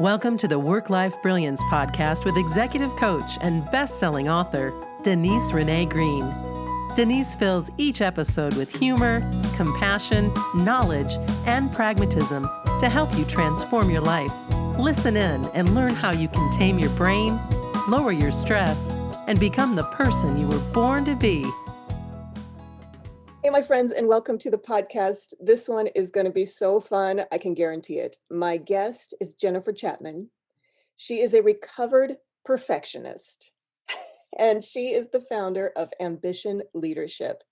Welcome to the Work Life Brilliance podcast with executive coach and best selling author, Denise Renee Green. Denise fills each episode with humor, compassion, knowledge, and pragmatism to help you transform your life. Listen in and learn how you can tame your brain, lower your stress, and become the person you were born to be. Hey, my friends, and welcome to the podcast. This one is going to be so fun. I can guarantee it. My guest is Jennifer Chapman. She is a recovered perfectionist, and she is the founder of Ambition Leadership.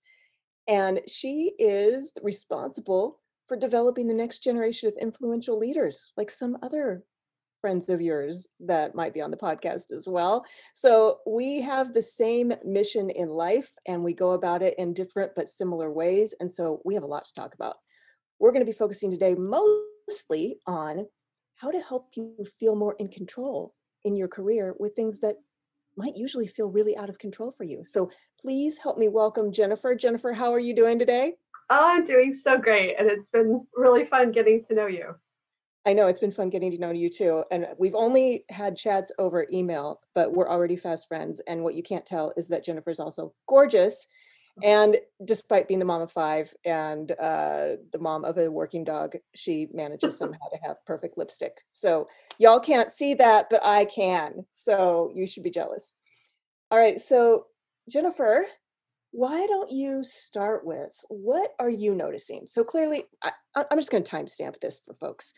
And she is responsible for developing the next generation of influential leaders, like some other friends of yours that might be on the podcast as well. So we have the same mission in life and we go about it in different but similar ways. And so we have a lot to talk about. We're going to be focusing today mostly on how to help you feel more in control in your career with things that might usually feel really out of control for you. So please help me welcome Jennifer. Jennifer, how are you doing today? Oh, I'm doing so great. And it's been really fun getting to know you. I know it's been fun getting to know you too. And we've only had chats over email, but we're already fast friends. And what you can't tell is that Jennifer's also gorgeous. Oh. And despite being the mom of five and uh, the mom of a working dog, she manages somehow to have perfect lipstick. So y'all can't see that, but I can. So you should be jealous. All right. So, Jennifer, why don't you start with what are you noticing? So clearly, I, am just going to timestamp this for folks.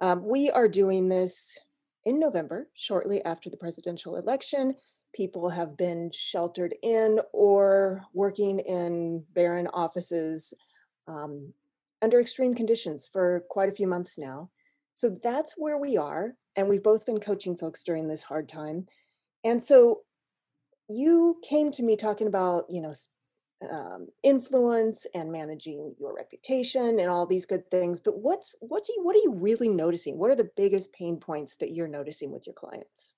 Um, we are doing this in November, shortly after the presidential election. People have been sheltered in or working in barren offices um, under extreme conditions for quite a few months now. So that's where we are. And we've both been coaching folks during this hard time. And so you came to me talking about, you know, um, influence and managing your reputation and all these good things but what's what do you what are you really noticing? What are the biggest pain points that you're noticing with your clients?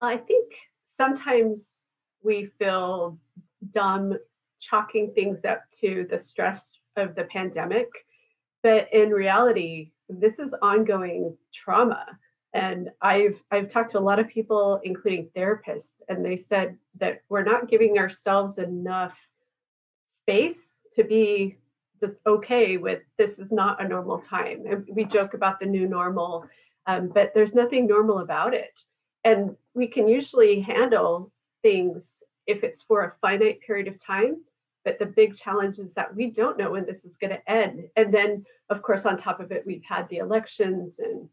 I think sometimes we feel dumb chalking things up to the stress of the pandemic but in reality this is ongoing trauma and i've i've talked to a lot of people including therapists and they said that we're not giving ourselves enough space to be just okay with this is not a normal time. And we joke about the new normal um, but there's nothing normal about it. And we can usually handle things if it's for a finite period of time but the big challenge is that we don't know when this is going to end. And then of course on top of it we've had the elections and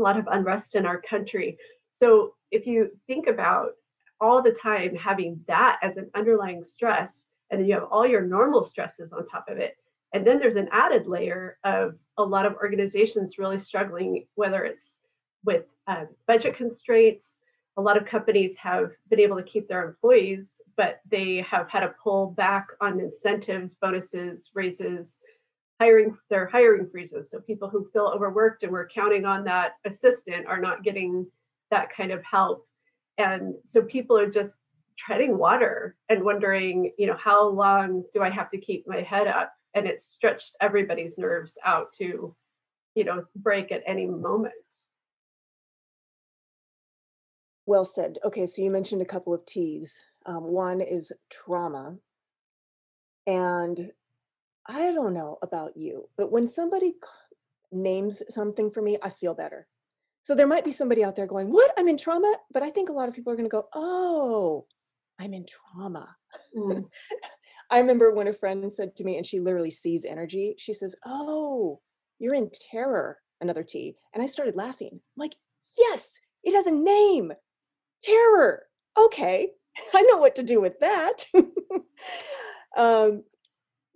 a lot of unrest in our country. So if you think about all the time having that as an underlying stress, and then you have all your normal stresses on top of it, and then there's an added layer of a lot of organizations really struggling, whether it's with uh, budget constraints. A lot of companies have been able to keep their employees, but they have had to pull back on incentives, bonuses, raises, hiring their hiring freezes. So people who feel overworked and we're counting on that assistant are not getting that kind of help. And so people are just treading water and wondering, you know, how long do I have to keep my head up? And it's stretched everybody's nerves out to, you know, break at any moment. Well said. Okay, so you mentioned a couple of T's. Um, one is trauma. And I don't know about you, but when somebody names something for me, I feel better. So there might be somebody out there going, What? I'm in trauma. But I think a lot of people are going to go, Oh, I'm in trauma. Mm. I remember when a friend said to me, and she literally sees energy, she says, Oh, you're in terror, another T. And I started laughing. I'm like, Yes, it has a name terror. Okay, I know what to do with that. um,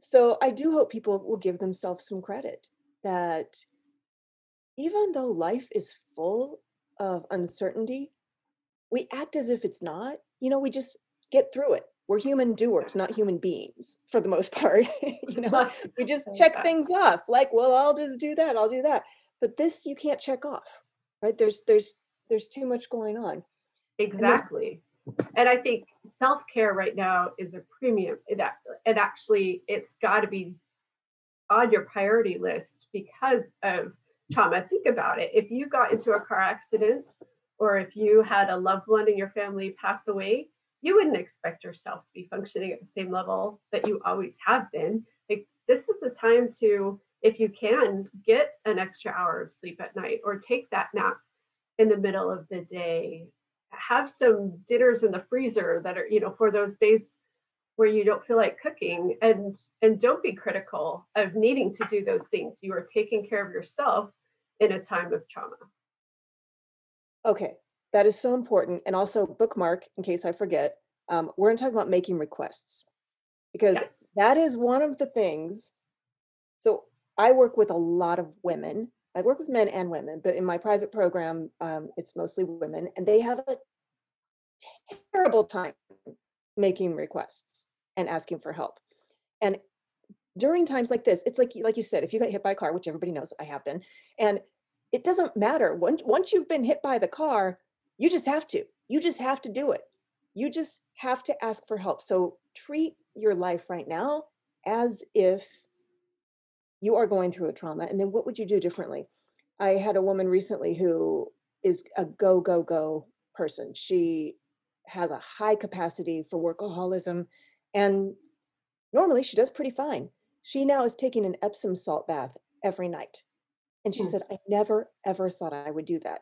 so I do hope people will give themselves some credit that even though life is full of uncertainty, we act as if it's not. You know, we just get through it. We're human doers, not human beings for the most part. you know, we just check things off like, well, I'll just do that, I'll do that. But this you can't check off, right? There's there's there's too much going on. Exactly and I think self care right now is a premium. It, actually, it's got to be on your priority list because of trauma. Think about it. If you got into a car accident or if you had a loved one in your family pass away, you wouldn't expect yourself to be functioning at the same level that you always have been. Like this is the time to, if you can, get an extra hour of sleep at night or take that nap in the middle of the day. Have some dinners in the freezer that are, you know, for those days where you don't feel like cooking and and don't be critical of needing to do those things. You are taking care of yourself in a time of trauma. Okay, that is so important. And also bookmark in case I forget. Um, we're going to talk about making requests because Yes. that is one of the things. So I work with a lot of women. I work with men and women, but in my private program, um, it's mostly women, and they have a terrible time making requests and asking for help. And during times like this, it's like like you said, if you got hit by a car, which everybody knows I have been, and it doesn't matter. Once once you've been hit by the car, you just have to. You just have to do it. You just have to ask for help. So treat your life right now as if you are going through a trauma. And then what would you do differently? I had a woman recently who is a go, go, go person. She has a high capacity for workaholism. And normally she does pretty fine. She now is taking an Epsom salt bath every night. And she said, I never, ever thought I would do that.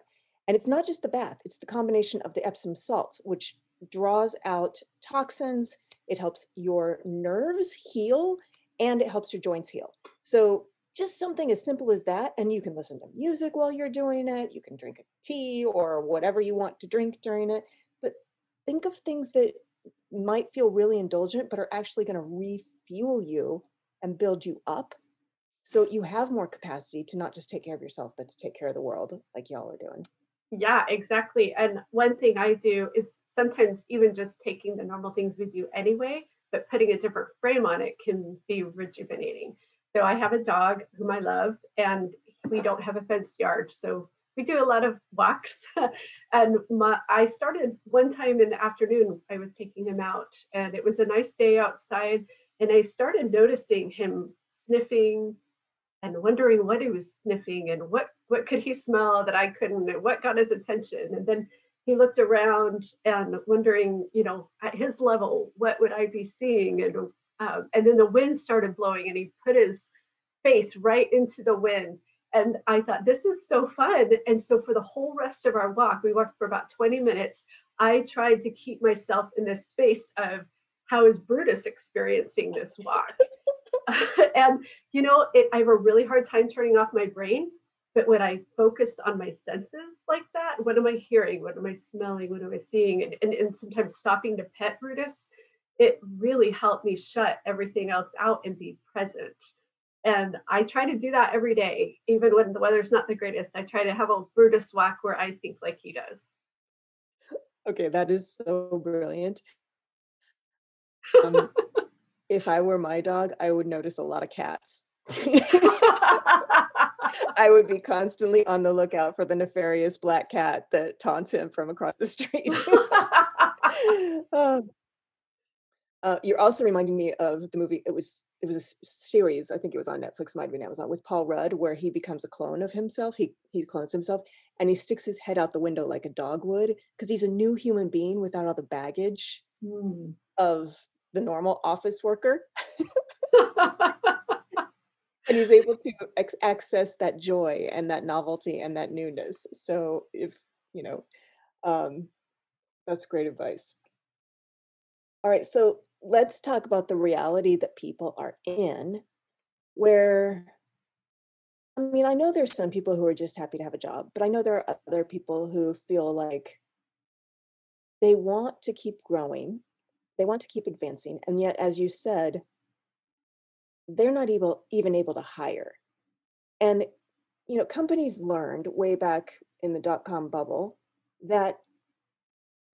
And it's not just the bath, it's the combination of the Epsom salts, which draws out toxins. It helps your nerves heal and it helps your joints heal. So just something as simple as that. And you can listen to music while you're doing it. You can drink a tea or whatever you want to drink during it. But think of things that might feel really indulgent, but are actually going to refuel you and build you up. So you have more capacity to not just take care of yourself, but to take care of the world like y'all are doing. Yeah, exactly. And one thing I do is sometimes even just taking the normal things we do anyway, but putting a different frame on it can be rejuvenating. So I have a dog whom I love, and we don't have a fenced yard. So we do a lot of walks. and my, I started one time in the afternoon, I was taking him out, and it was a nice day outside. And I started noticing him sniffing and wondering what he was sniffing and what what could he smell that I couldn't and what got his attention and then he looked around and wondering you know at his level what would I be seeing and um, and then the wind started blowing and he put his face right into the wind and I thought this is so fun and so for the whole rest of our walk we walked for about 20 minutes I tried to keep myself in this space of how is Brutus experiencing this walk and you know, it, I have a really hard time turning off my brain. But when I focused on my senses like that, what am I hearing? What am I smelling? What am I seeing? And, and, and sometimes stopping to pet Brutus, it really helped me shut everything else out and be present. And I try to do that every day, even when the weather's not the greatest. I try to have a Brutus walk where I think like he does. Okay, that is so brilliant. Um, if I were my dog, I would notice a lot of cats. I would be constantly on the lookout for the nefarious black cat that taunts him from across the street. Um, uh, you're also reminding me of the movie. It was it was a series. I think it was on Netflix, might have been Amazon, with Paul Rudd, where he becomes a clone of himself. He he clones himself, and he sticks his head out the window like a dog would, because he's a new human being without all the baggage Hmm. of the normal office worker. and he's able to ex- access that joy and that novelty and that newness so if you know um that's great advice all right so let's talk about the reality that people are in where i mean i know there's some people who are just happy to have a job but i know there are other people who feel like they want to keep growing they want to keep advancing and yet as you said they're not able even able to hire. And you know companies learned way back in the dot-com bubble that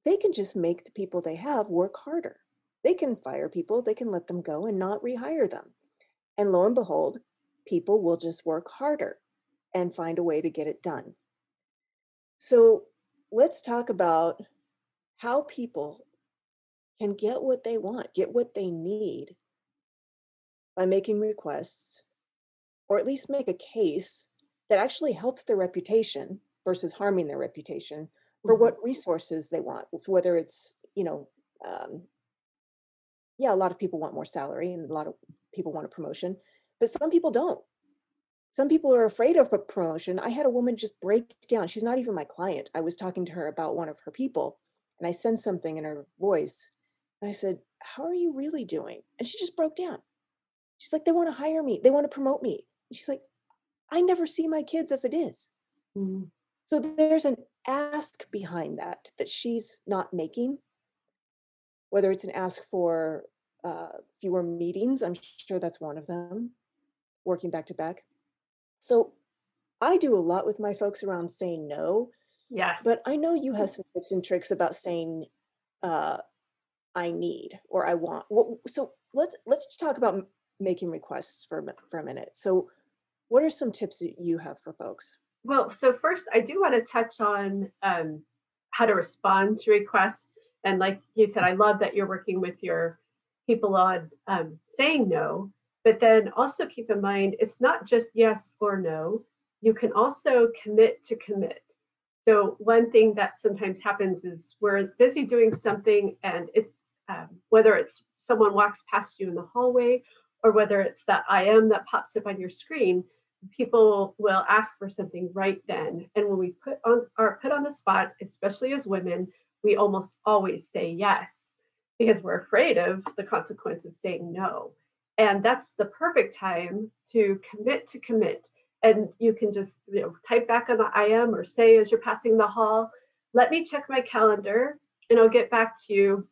they can just make the people they have work harder they can fire people they can let them go and not rehire them and lo and behold people will just work harder and find a way to get it done so let's talk about how people can get what they want get what they need by making requests or at least make a case that actually helps their reputation versus harming their reputation for Mhm. what resources they want, whether it's, you know, um, yeah, a lot of people want more salary and a lot of people want a promotion, but some people don't. Some people are afraid of a promotion. I had a woman just break down. She's not even my client. I was talking to her about one of her people, and I sensed something in her voice. And I said, How are you really doing? And she just broke down. She's like, They want to hire me, they want to promote me. And she's like, I never see my kids as it is. Mm. So there's an ask behind that that she's not making. Whether it's an ask for uh, fewer meetings, I'm sure that's one of them, working back to back. So I do a lot with my folks around saying no, Yes. but I know you have some tips and tricks about saying uh, I need or I want. So let's let's just talk about making requests for a for a minute. So, what are some tips that you have for folks? Well, so first, I do want to touch on um, how to respond to requests. And like you said, I love that you're working with your people on um, saying no, but then also keep in mind it's not just yes or no. You can also commit to commit. So one thing that sometimes happens is we're busy doing something, and it um, whether it's someone walks past you in the hallway or whether it's that IM that pops up on your screen, people will ask for something right then and when we put on are put on the spot especially as women we almost always say yes because we're afraid of the consequence of saying no. And that's the perfect time to commit to commit. And you can just you know type back on the IM or say as you're passing the hall let me check my calendar and i'll get back to you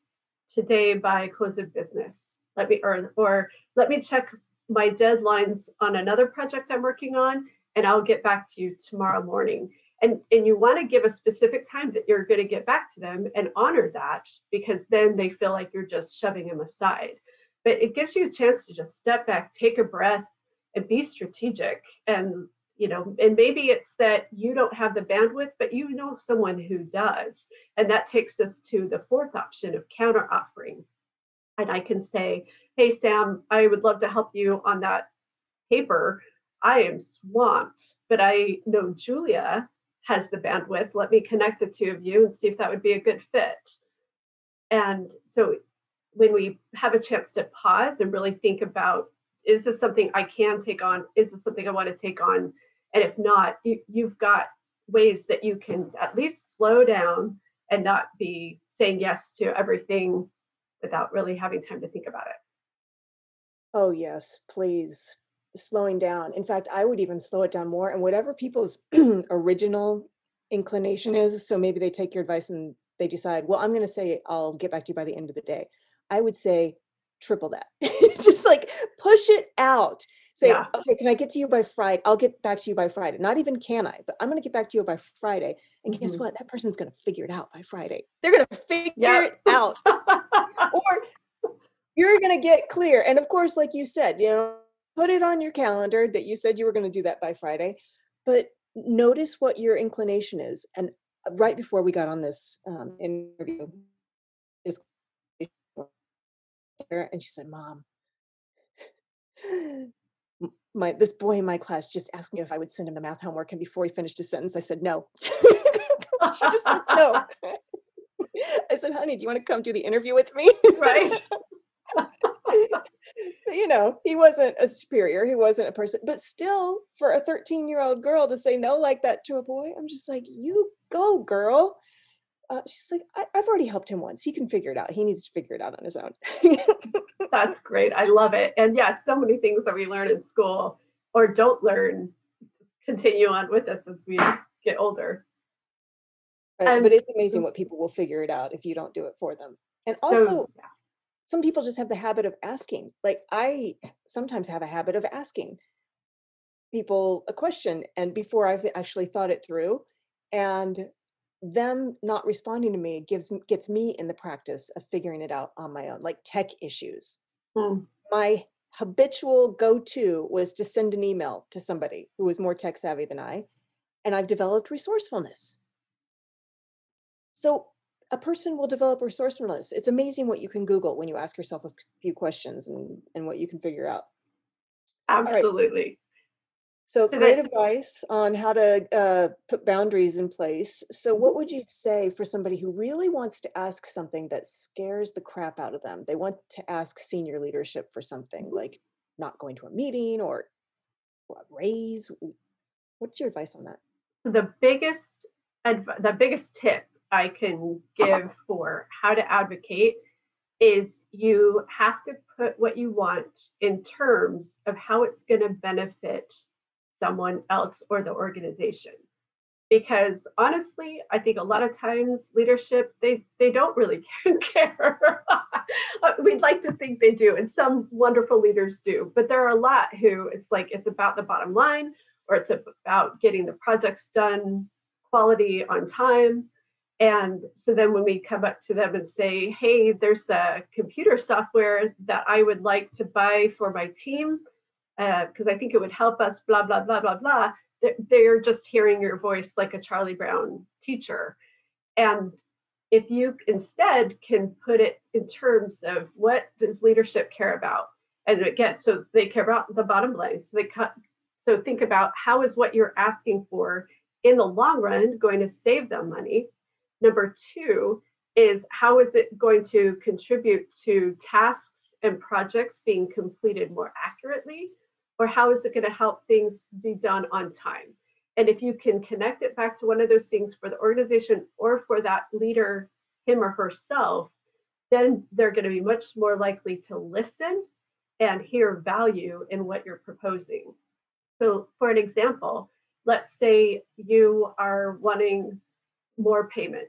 today by close of business. Let me or or let me check my deadlines on another project I'm working on, and I'll get back to you tomorrow morning. And, and you want to give a specific time that you're going to get back to them and honor that because then they feel like you're just shoving them aside. But it gives you a chance to just step back, take a breath, and be strategic. And you know, and maybe it's that you don't have the bandwidth, but you know someone who does. And that takes us to the fourth option of counter offering. And I can say, hey sam i would love to help you on that paper i am swamped but i know julia has the bandwidth. Let me connect the two of you and see if that would be a good fit. And so when we have a chance to pause and really think about is this something i can take on? Is this something i want to take on? And if not you, you've got ways that you can at least slow down and not be saying yes to everything without really having time to think about it. Oh, yes, please. Slowing down. In fact, I would even slow it down more. And whatever people's original inclination is, so maybe they take your advice and they decide, well, I'm going to say I'll get back to you by the end of the day. I would say triple that. Just like push it out. Say, Yeah. okay, can I get to you by Friday? I'll get back to you by Friday. Not even can I, but I'm going to get back to you by Friday. And guess Mhm. what? That person's going to figure it out by Friday. They're going to figure it out or you're going to get clear. And of course, like you said, you know, put it on your calendar that you said you were going to do that by Friday, but notice what your inclination is. And uh, right before we got on this um, interview, is and she said, "Mom, my this boy in my class just asked me if I would send him the math homework, and before he finished his sentence, I said no." she just said no. I said, "Honey, do you want to come do the interview with me?" right you know, he wasn't a superior, he wasn't a person, but still, for a 13 year old girl to say no like that to a boy, I'm just like, you go, girl. Uh, she's like, I- I've already helped him once. He can figure it out. He needs to figure it out on his own. That's great. I love it. And yeah, so many things that we learn in school or don't learn continue on with us as we get older. Right, Um, but it's amazing what people will figure it out if you don't do it for them. And So, also, yeah. Some people just have the habit of asking. Like I sometimes have a habit of asking people a question and before I've actually thought it through and them not responding to me gives gets me in the practice of figuring it out on my own like tech issues. Hmm. My habitual go-to was to send an email to somebody who was more tech savvy than I and I've developed resourcefulness. So a person will develop resourcefulness. It's amazing what you can Google when you ask yourself a few questions and, and what you can figure out. right. absolutely. So, So great advice on how to uh, put boundaries in place. So, what would you say for somebody who really wants to ask something that scares the crap out of them? They want to ask senior leadership for something Mhm. like not going to a meeting or raise. What's your advice on that? the biggest adv- the biggest tip I can give for how to advocate is you have to put what you want in terms of how it's going to benefit someone else or the organization. Because honestly i think a lot of times leadership they they don't really care. Uh, we'd like to think they do and some wonderful leaders do but there are a lot who it's like it's about the bottom line or it's about getting the projects done quality on time and so then when we come up to them and say hey there's a computer software that i would like to buy for my team uh, because I think it would help us, blah, blah, blah, blah, blah. They're, they're just hearing your voice like a Charlie Brown teacher. And if you instead can put it in terms of what does leadership care about? And again, so they care about the bottom line. So they cut, so think about how is what you're asking for in the long run going to save them money? Number two is how is it going to contribute to tasks and projects being completed more accurately? or how is it going to help things be done on time? And if you can connect it back to one of those things for the organization or for that leader, him or herself, then they're going to be much more likely to listen and hear value in what you're proposing. So, for an example, let's say you are wanting more payment,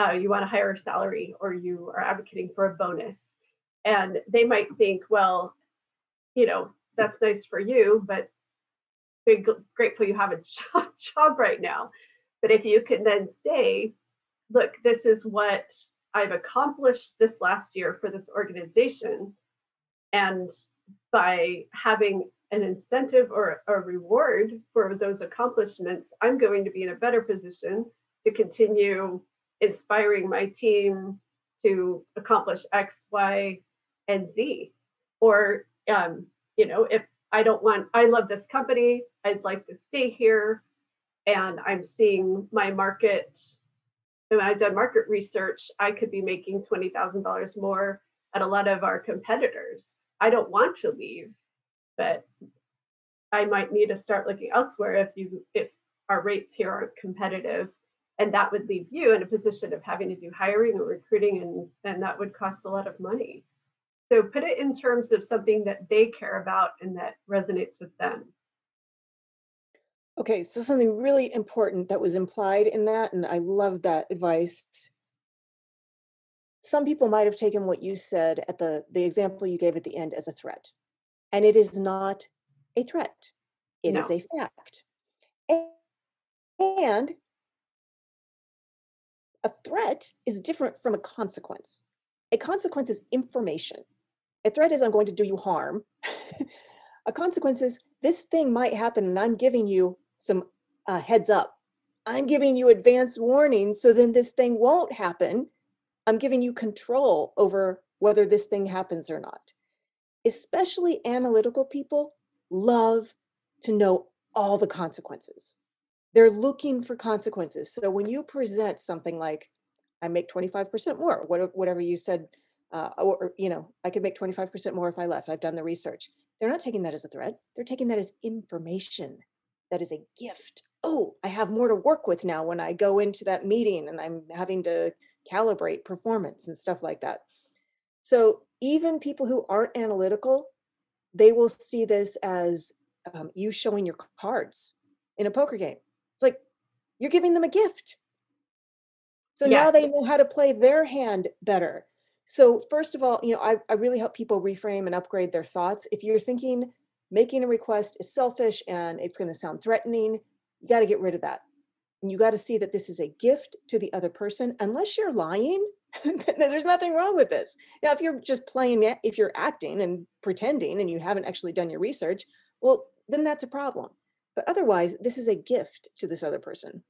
uh, you want a higher salary, or you are advocating for a bonus. And they might think, well, you know, that's nice for you, but be grateful you have a job, job right now. But if you can then say, look, this is what I've accomplished this last year for this organization. And by having an incentive or a reward for those accomplishments, I'm going to be in a better position to continue inspiring my team to accomplish X, Y, and Z. Or um, you know, if I don't want, I love this company, I'd like to stay here, and I'm seeing my market, and I've done market research, I could be making $20,000 more at a lot of our competitors. I don't want to leave, but I might need to start looking elsewhere if you if our rates here aren't competitive. And that would leave you in a position of having to do hiring or recruiting, and, and that would cost a lot of money. So put it in terms of something that they care about and that resonates with them. Okay, so something really important that was implied in that, and I love that advice. Some people might have taken what you said at the the example you gave at the end as a threat, and it is not a threat. It is No. a fact. A- And a threat is different from a consequence. A consequence is information. A threat is I'm going to do you harm. a consequence is this thing might happen and I'm giving you some uh, heads up. I'm giving you advance warning so then this thing won't happen. I'm giving you control over whether this thing happens or not. Especially analytical people love to know all the consequences. They're looking for consequences. So when you present something like, I make 25% more, whatever you said, uh, or, you know, I could make 25% more if I left. I've done the research. They're not taking that as a threat. They're taking that as information. That is a gift. Oh, I have more to work with now when I go into that meeting and I'm having to calibrate performance and stuff like that. So even people who aren't analytical, they will see this as um, you showing your cards in a poker game. It's like you're giving them a gift. So now they know how to play their hand better. So first of all, you know, I, I really help people reframe and upgrade their thoughts. If you're thinking making a request is selfish and it's going to sound threatening, you got to get rid of that. And you got to see that this is a gift to the other person. Unless you're lying, there's nothing wrong with this. Now, if you're just playing it, if you're acting and pretending and you haven't actually done your research, well, then that's a problem. But otherwise, this is a gift to this other person.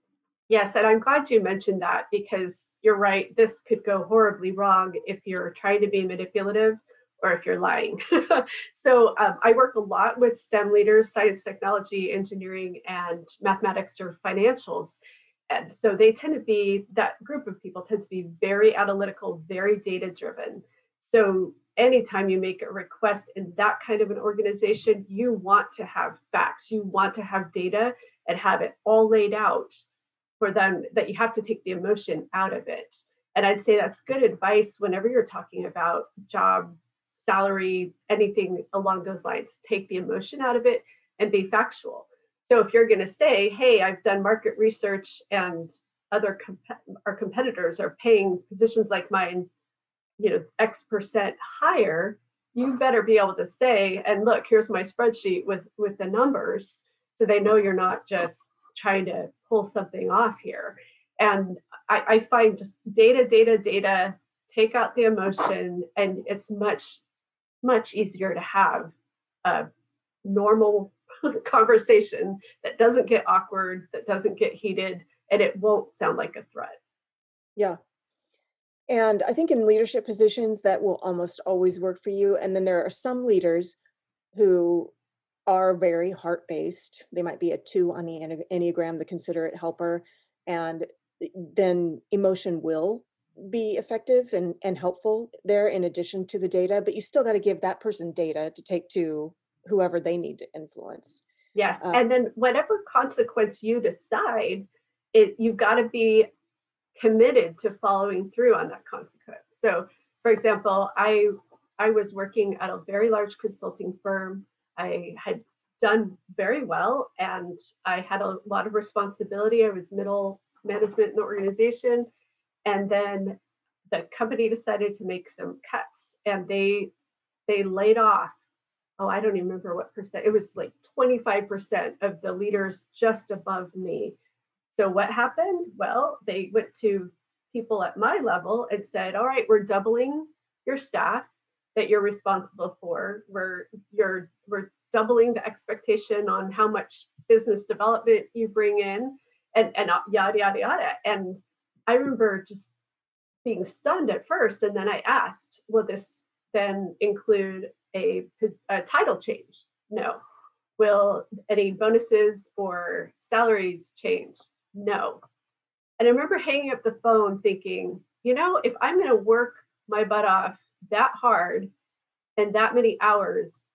Yes, and I'm glad you mentioned that because you're right. This could go horribly wrong if you're trying to be manipulative or if you're lying. so um, I work a lot with STEM leaders, science, technology, engineering, and mathematics or financials. And so they tend to be, that group of people tends to be very analytical, very data driven. So anytime you make a request in that kind of an organization, you want to have facts, you want to have data and have it all laid out for them that you have to take the emotion out of it. And I'd say that's good advice whenever you're talking about job, salary, anything along those lines. Take the emotion out of it and be factual. So if you're going to say, "Hey, I've done market research and other comp- our competitors are paying positions like mine, you know, X percent higher," you better be able to say, "And look, here's my spreadsheet with with the numbers," so they know you're not just trying to pull something off here. And I, I find just data, data, data, take out the emotion, and it's much, much easier to have a normal conversation that doesn't get awkward, that doesn't get heated, and it won't sound like a threat. Yeah. And I think in leadership positions, that will almost always work for you. And then there are some leaders who are very heart based. They might be a two on the Enneagram, the considerate helper. And then emotion will be effective and, and helpful there in addition to the data, but you still got to give that person data to take to whoever they need to influence. Yes. Uh, and then whatever consequence you decide, it you've got to be committed to following through on that consequence. So for example, I I was working at a very large consulting firm. I had done very well and I had a lot of responsibility. I was middle management in the organization. And then the company decided to make some cuts and they they laid off oh i don't even remember what percent it was like 25% of the leaders just above me so what happened? Well they went to people at my level and said all right we're doubling your staff that you're responsible for. We're you're we're doubling the expectation on how much business development you bring in and and uh, yada yada yada. And i remember just being stunned at first and then i asked will this then include a, a title change? No. Will any bonuses or salaries change no. And i remember hanging up the phone thinking you know if i'm going to work my butt off that hard and that many hours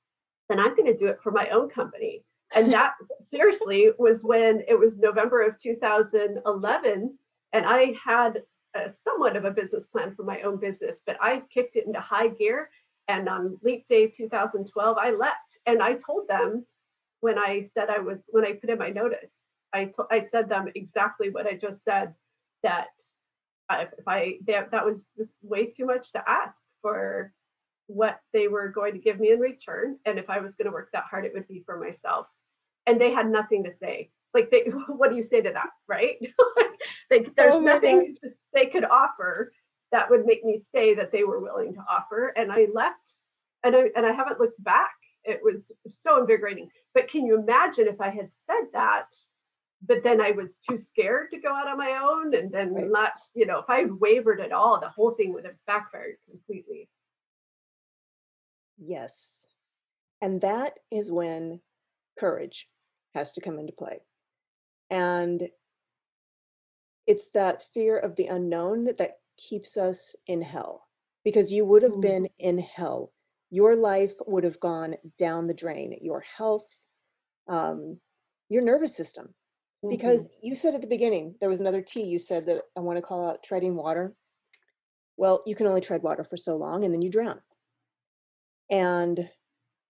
then i'm going to do it for my own company. And that seriously was when it was November of 2011 and I had a, somewhat of a business plan for my own business but I kicked it into high gear and on leap day 2012 I left and I told them when I said I was when I put in my notice I to, I said them exactly what I just said that if I that, that was just way too much to ask for what they were going to give me in return. And if I was going to work that hard it would be for myself. And they had nothing to say. Like they what do you say to that right? Like oh there's oh nothing God. they could offer that would make me stay that they were willing to offer. And i left and i and i haven't looked back. It was so invigorating. But can you imagine if i had said that but then i was too scared to go out on my own and then right. not you know if i had wavered at all the whole thing would have backfired completely yes and that is when courage has to come into play. And it's that fear of the unknown that keeps us in hell because you would have mm. been in hell. Your life would have gone down the drain, your health, um, your nervous system. Mm-hmm. Because you said at the beginning, there was another T you said that I want to call out treading water. Well, you can only tread water for so long and then you drown. And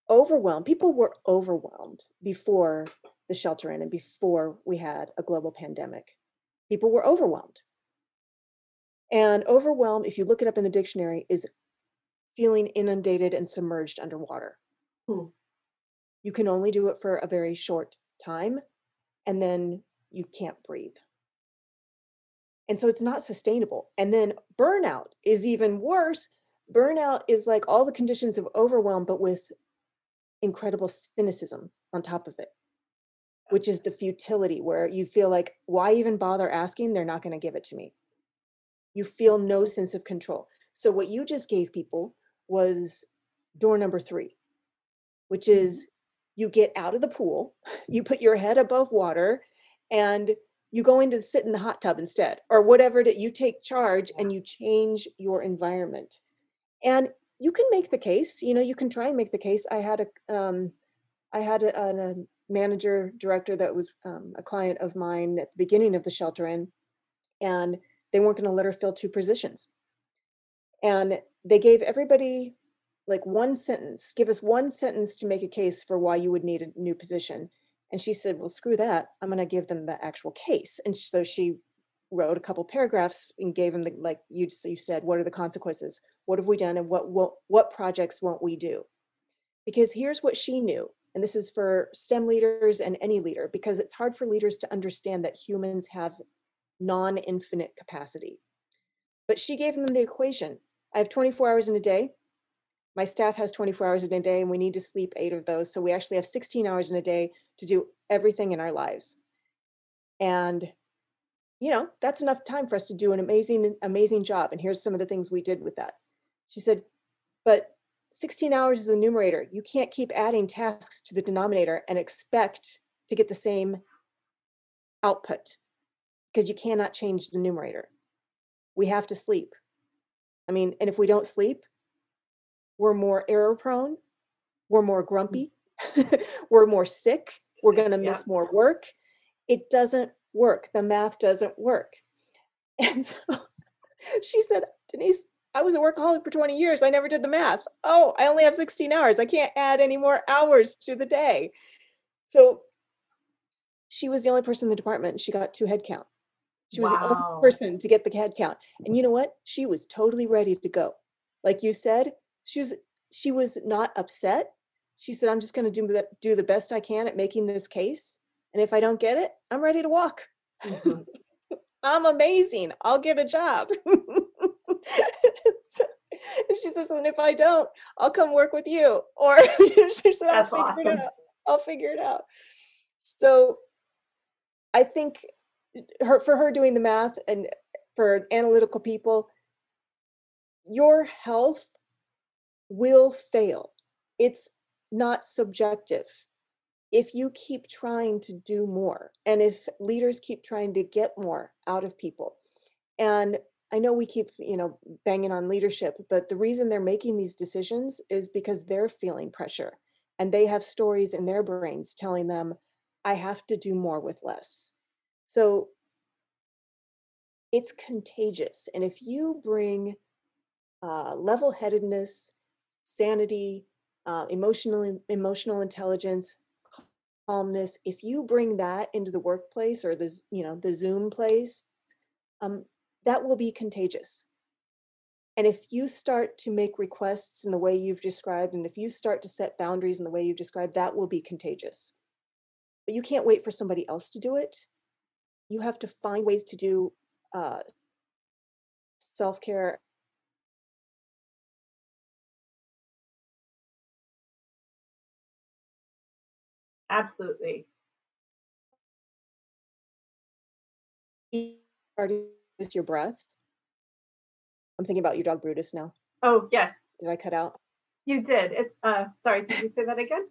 overwhelmed, people were overwhelmed before the shelter in and before we had a global pandemic. People were overwhelmed. And overwhelmed, if you look it up in the dictionary, is feeling inundated and submerged underwater. Hmm. You can only do it for a very short time, and then you can't breathe. And so it's not sustainable. And then burnout is even worse. Burnout is like all the conditions of overwhelm, but with incredible cynicism on top of it which is the futility where you feel like why even bother asking they're not going to give it to me you feel no sense of control so what you just gave people was door number three, which mm-hmm. is you get out of the pool, you put your head above water, and you go into sit in the hot tub instead, or whatever that you take charge and you change your environment. And you can make the case, you know, you can try and make the case. I had a, um, I had a, a manager director that was um, a client of mine at the beginning of the shelter in, and they weren't going to let her fill two positions. And they gave everybody like one sentence, give us one sentence to make a case for why you would need a new position. And she said, Well, screw that. I'm going to give them the actual case. And so she wrote a couple paragraphs and gave them the, like you, you said, what are the consequences? What have we done? And what, what, what projects won't we do? Because here's what she knew. And this is for STEM leaders and any leader, because it's hard for leaders to understand that humans have non infinite capacity. But she gave them the equation I have 24 hours in a day. My staff has 24 hours in a day, and we need to sleep eight of those. So we actually have 16 hours in a day to do everything in our lives. And, you know, that's enough time for us to do an amazing, amazing job. And here's some of the things we did with that. She said, but 16 hours is the numerator. You can't keep adding tasks to the denominator and expect to get the same output because you cannot change the numerator. We have to sleep. I mean, and if we don't sleep, we're more error prone, we're more mm. grumpy, we're more sick, we're going to miss yeah. more work. It doesn't work. The math doesn't work. And so she said, Denise, I was a workaholic for 20 years. I never did the math. Oh, I only have 16 hours. I can't add any more hours to the day. So she was the only person in the department. She got two headcount. She was wow. the only person to get the head count. And you know what? She was totally ready to go. Like you said, she was she was not upset. She said, "I'm just going to do the, do the best I can at making this case, and if I don't get it, I'm ready to walk. Mm-hmm. I'm amazing. I'll get a job." so, she says, "And if I don't, I'll come work with you." Or she said, "I'll That's figure awesome. it out. I'll figure it out." So, I think her for her doing the math and for analytical people, your health will fail. It's not subjective. If you keep trying to do more, and if leaders keep trying to get more out of people, and I know we keep, you know, banging on leadership, but the reason they're making these decisions is because they're feeling pressure and they have stories in their brains telling them, I have to do more with less. So it's contagious. And if you bring uh, level headedness, sanity, uh, emotional emotional intelligence, calmness. If you bring that into the workplace or the you know the Zoom place, um, that will be contagious. And if you start to make requests in the way you've described, and if you start to set boundaries in the way you've described, that will be contagious. But you can't wait for somebody else to do it. You have to find ways to do uh, self care Absolutely. Is your breath? I'm thinking about your dog Brutus now. Oh, yes. Did I cut out? You did. It, uh, sorry, did you say that again?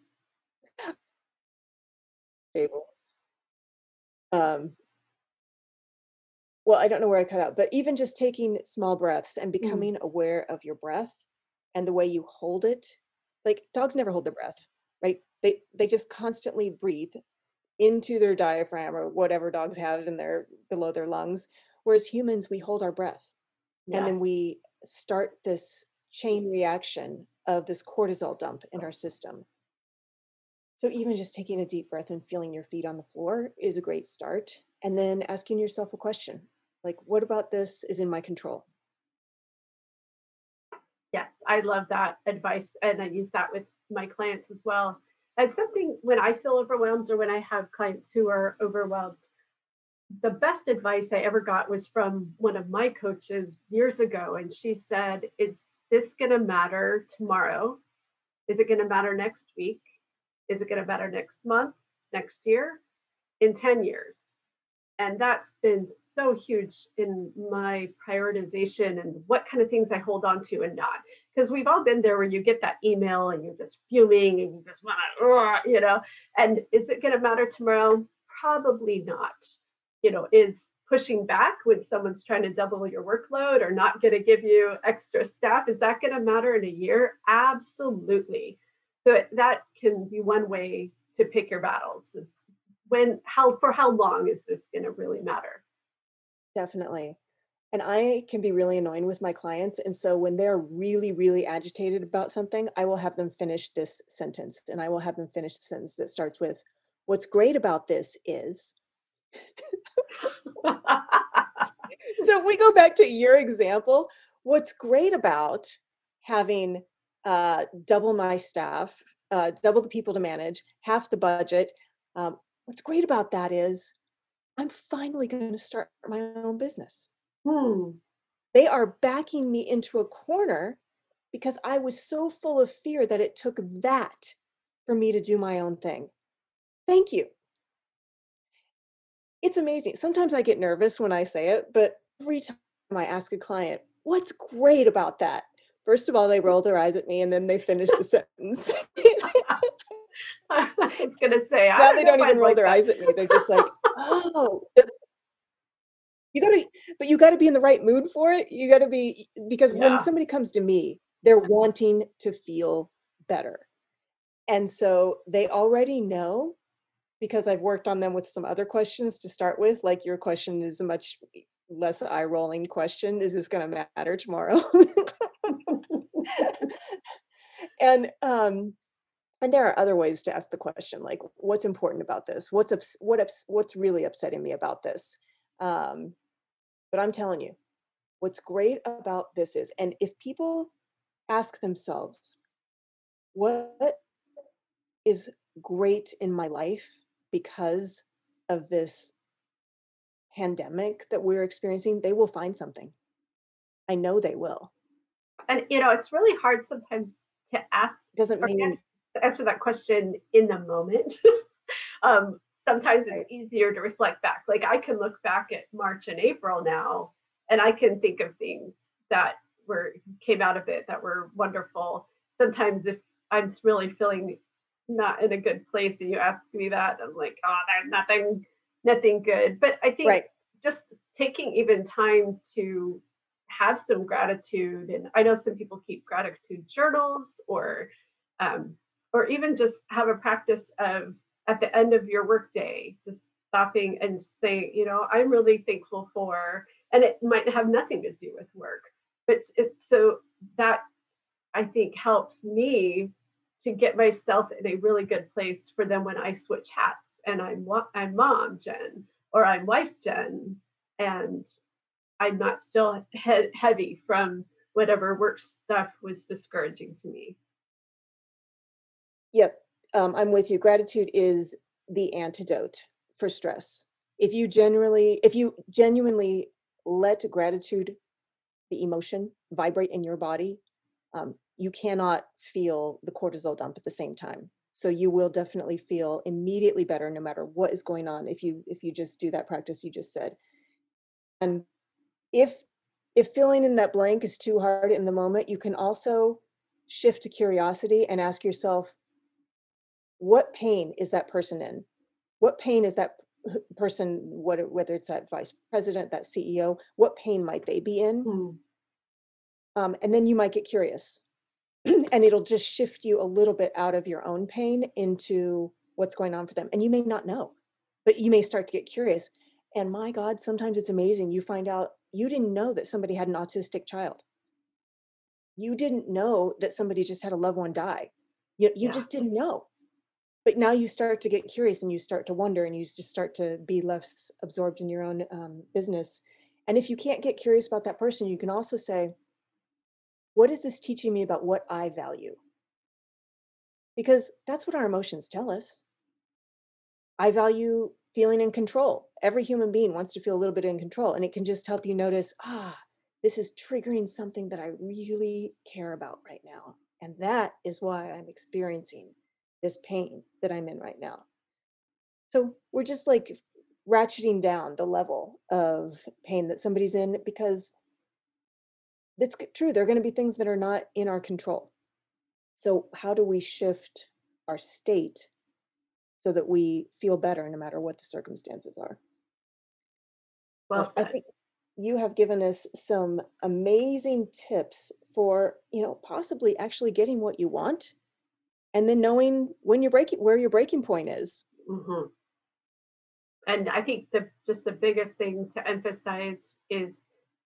Stable. Um, well, I don't know where I cut out, but even just taking small breaths and mm. becoming mm. aware of your breath and the way you hold it. Like dogs never hold their breath, right? they they just constantly breathe into their diaphragm or whatever dogs have in their below their lungs whereas humans we hold our breath yes. and then we start this chain reaction of this cortisol dump in our system so even just taking a deep breath and feeling your feet on the floor is a great start and then asking yourself a question like what about this is in my control yes i love that advice and i use that with my clients as well and something when I feel overwhelmed or when I have clients who are overwhelmed, the best advice I ever got was from one of my coaches years ago. And she said, Is this going to matter tomorrow? Is it going to matter next week? Is it going to matter next month, next year, in 10 years? And that's been so huge in my prioritization and what kind of things I hold on to and not. Because we've all been there where you get that email and you're just fuming and you just want to, you know, and is it going to matter tomorrow? Probably not. You know, is pushing back when someone's trying to double your workload or not going to give you extra staff, is that going to matter in a year? Absolutely. So that can be one way to pick your battles is when how for how long is this going to really matter? Definitely. And i can be really annoying with my clients and so when they're really really agitated about something i will have them finish this sentence and i will have them finish the sentence that starts with what's great about this is so if we go back to your example what's great about having uh, double my staff uh, double the people to manage half the budget um, what's great about that is I'm finally going to start my own business. Hmm. They are backing me into a corner because I was so full of fear that it took that for me to do my own thing. Thank you. It's amazing. Sometimes I get nervous when I say it, but every time I ask a client, what's great about that? First of all, they roll their eyes at me and then they finish the sentence. I was gonna say now they don't even roll like their that. eyes at me. They're just like, oh. You gotta, but you gotta be in the right mood for it. You gotta be because yeah. when somebody comes to me, they're wanting to feel better. And so they already know because I've worked on them with some other questions to start with. Like your question is a much less eye rolling question. Is this going to matter tomorrow? and um, and there are other ways to ask the question like what's important about this? What's ups- what ups- what's really upsetting me about this? Um, but i'm telling you what's great about this is and if people ask themselves what is great in my life because of this pandemic that we're experiencing they will find something. I know they will. And you know it's really hard sometimes to ask doesn't mean answer that question in the moment. um, sometimes it's easier to reflect back. Like I can look back at March and April now, and I can think of things that were came out of it that were wonderful. Sometimes if I'm really feeling not in a good place and you ask me that, I'm like, oh, there's nothing, nothing good. But I think right. just taking even time to have some gratitude, and I know some people keep gratitude journals or um, or even just have a practice of at the end of your workday, just stopping and saying, you know, I'm really thankful for, and it might have nothing to do with work, but it, so that I think helps me to get myself in a really good place for them when I switch hats and I'm I'm mom Jen or I'm wife Jen and I'm not still he- heavy from whatever work stuff was discouraging to me. Yep, um, I'm with you. Gratitude is the antidote for stress. If you generally, if you genuinely let gratitude, the emotion, vibrate in your body, um, you cannot feel the cortisol dump at the same time. So you will definitely feel immediately better no matter what is going on if you if you just do that practice you just said. And if if filling in that blank is too hard in the moment, you can also shift to curiosity and ask yourself, what pain is that person in? What pain is that person, what, whether it's that vice president, that CEO, what pain might they be in? Mm. Um, and then you might get curious and it'll just shift you a little bit out of your own pain into what's going on for them. And you may not know, but you may start to get curious. And my God, sometimes it's amazing. You find out you didn't know that somebody had an autistic child. You didn't know that somebody just had a loved one die. You, you yeah. just didn't know but now you start to get curious and you start to wonder and you just start to be less absorbed in your own um, business. And if you can't get curious about that person you can also say what is this teaching me about what i value? Because that's what our emotions tell us. I value feeling in control. Every human being wants to feel a little bit in control and it can just help you notice ah this is triggering something that i really care about right now and that is why i'm experiencing this pain that I'm in right now. So we're just like ratcheting down the level of pain that somebody's in because it's true there are going to be things that are not in our control. So how do we shift our state so that we feel better no matter what the circumstances are? Well i think you have given us some amazing tips for you know possibly actually getting what you want and then knowing when you're breaking where your breaking point is. Mm-hmm. and i think the just the biggest thing to emphasize is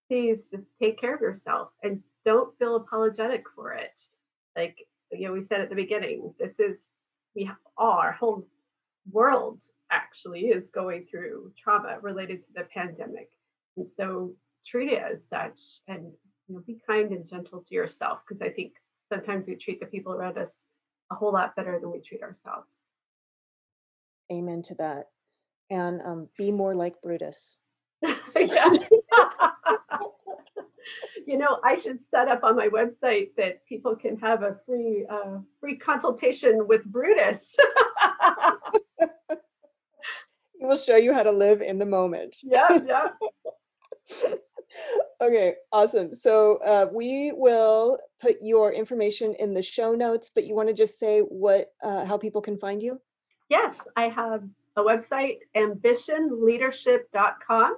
please just take care of yourself and don't feel apologetic for it. Like you know we said at the beginning this is we all our whole world actually is going through trauma related to the pandemic. And so treat it as such and you know, be kind and gentle to yourself because I think sometimes we treat the people around us a whole lot better than we treat ourselves. Amen to that. And um, be more like Brutus. yes. you know, I should set up on my website that people can have a free uh, free consultation with Brutus. he will show you how to live in the moment. Yeah, yeah okay, awesome. So uh, we will put your information in the show notes, but you want to just say what, uh, how people can find you? Yes, I have a website, ambitionleadership.com.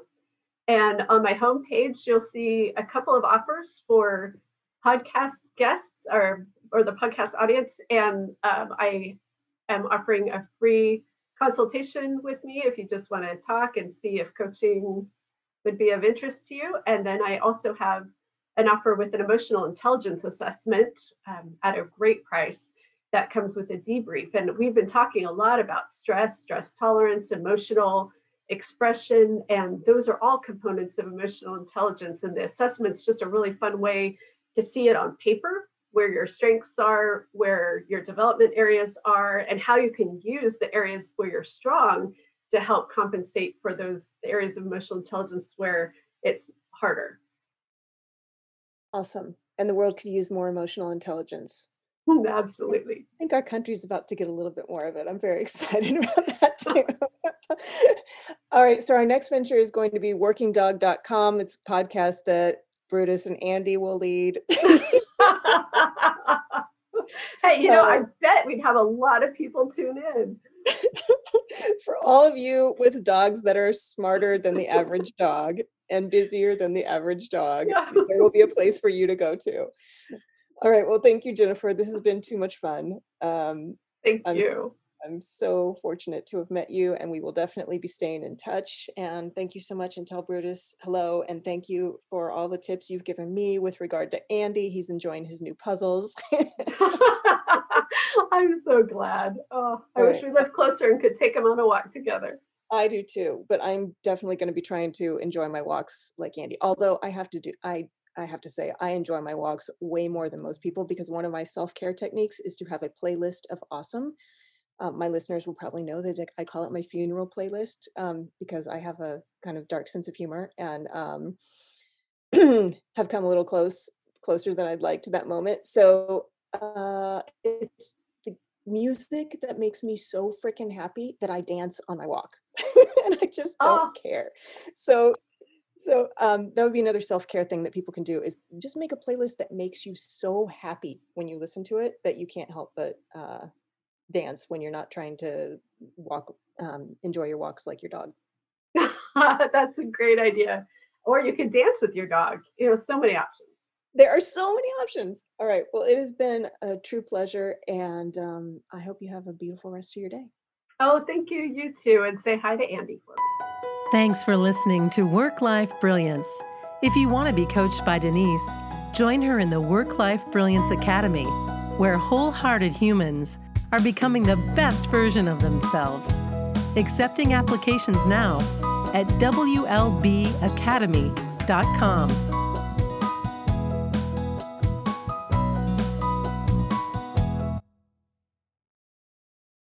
And on my homepage, you'll see a couple of offers for podcast guests or, or the podcast audience. And um, I am offering a free consultation with me if you just want to talk and see if coaching would be of interest to you. And then I also have an offer with an emotional intelligence assessment um, at a great price that comes with a debrief. And we've been talking a lot about stress, stress tolerance, emotional expression, and those are all components of emotional intelligence. And the assessment's just a really fun way to see it on paper where your strengths are, where your development areas are, and how you can use the areas where you're strong to help compensate for those areas of emotional intelligence where it's harder. Awesome. And the world could use more emotional intelligence. Mm, absolutely. I think our country's about to get a little bit more of it. I'm very excited about that too. All right. So our next venture is going to be workingdog.com. It's a podcast that Brutus and Andy will lead. hey, you know, I bet we'd have a lot of people tune in. for all of you with dogs that are smarter than the average dog and busier than the average dog, yeah. there will be a place for you to go to. All right. Well, thank you, Jennifer. This has been too much fun. Um, thank I'm, you. I'm so fortunate to have met you, and we will definitely be staying in touch. And thank you so much. And tell Brutus hello. And thank you for all the tips you've given me with regard to Andy. He's enjoying his new puzzles. I'm so glad. Oh, I wish we lived closer and could take him on a walk together. I do too, but I'm definitely going to be trying to enjoy my walks like Andy. Although I have to do, I I have to say, I enjoy my walks way more than most people because one of my self care techniques is to have a playlist of awesome. Um, my listeners will probably know that I call it my funeral playlist um, because I have a kind of dark sense of humor and um, have come a little close, closer than I'd like to that moment. So uh, it's the music that makes me so freaking happy that I dance on my walk, and I just don't oh. care. So, so um, that would be another self care thing that people can do is just make a playlist that makes you so happy when you listen to it that you can't help but uh, dance when you're not trying to walk, um, enjoy your walks like your dog. That's a great idea. Or you can dance with your dog. You know, so many options there are so many options. All right. Well, it has been a true pleasure, and um, I hope you have a beautiful rest of your day. Oh, thank you. You too. And say hi to Andy for me. Thanks for listening to Work Life Brilliance. If you want to be coached by Denise, join her in the Work Life Brilliance Academy, where wholehearted humans are becoming the best version of themselves. Accepting applications now at WLBacademy.com.